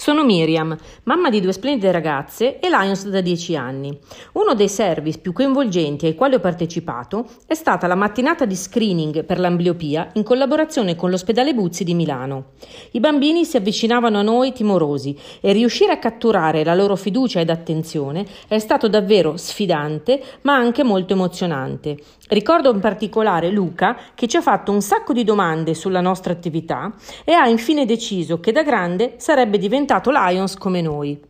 Sono Miriam, mamma di due splendide ragazze e Lions da 10 anni. Uno dei service più coinvolgenti ai quali ho partecipato è stata la mattinata di screening per l'ambliopia in collaborazione con l'ospedale Buzzi di Milano. I bambini si avvicinavano a noi timorosi e riuscire a catturare la loro fiducia ed attenzione è stato davvero sfidante ma anche molto emozionante. Ricordo in particolare Luca che ci ha fatto un sacco di domande sulla nostra attività e ha infine deciso che da grande sarebbe diventato Lions come noi.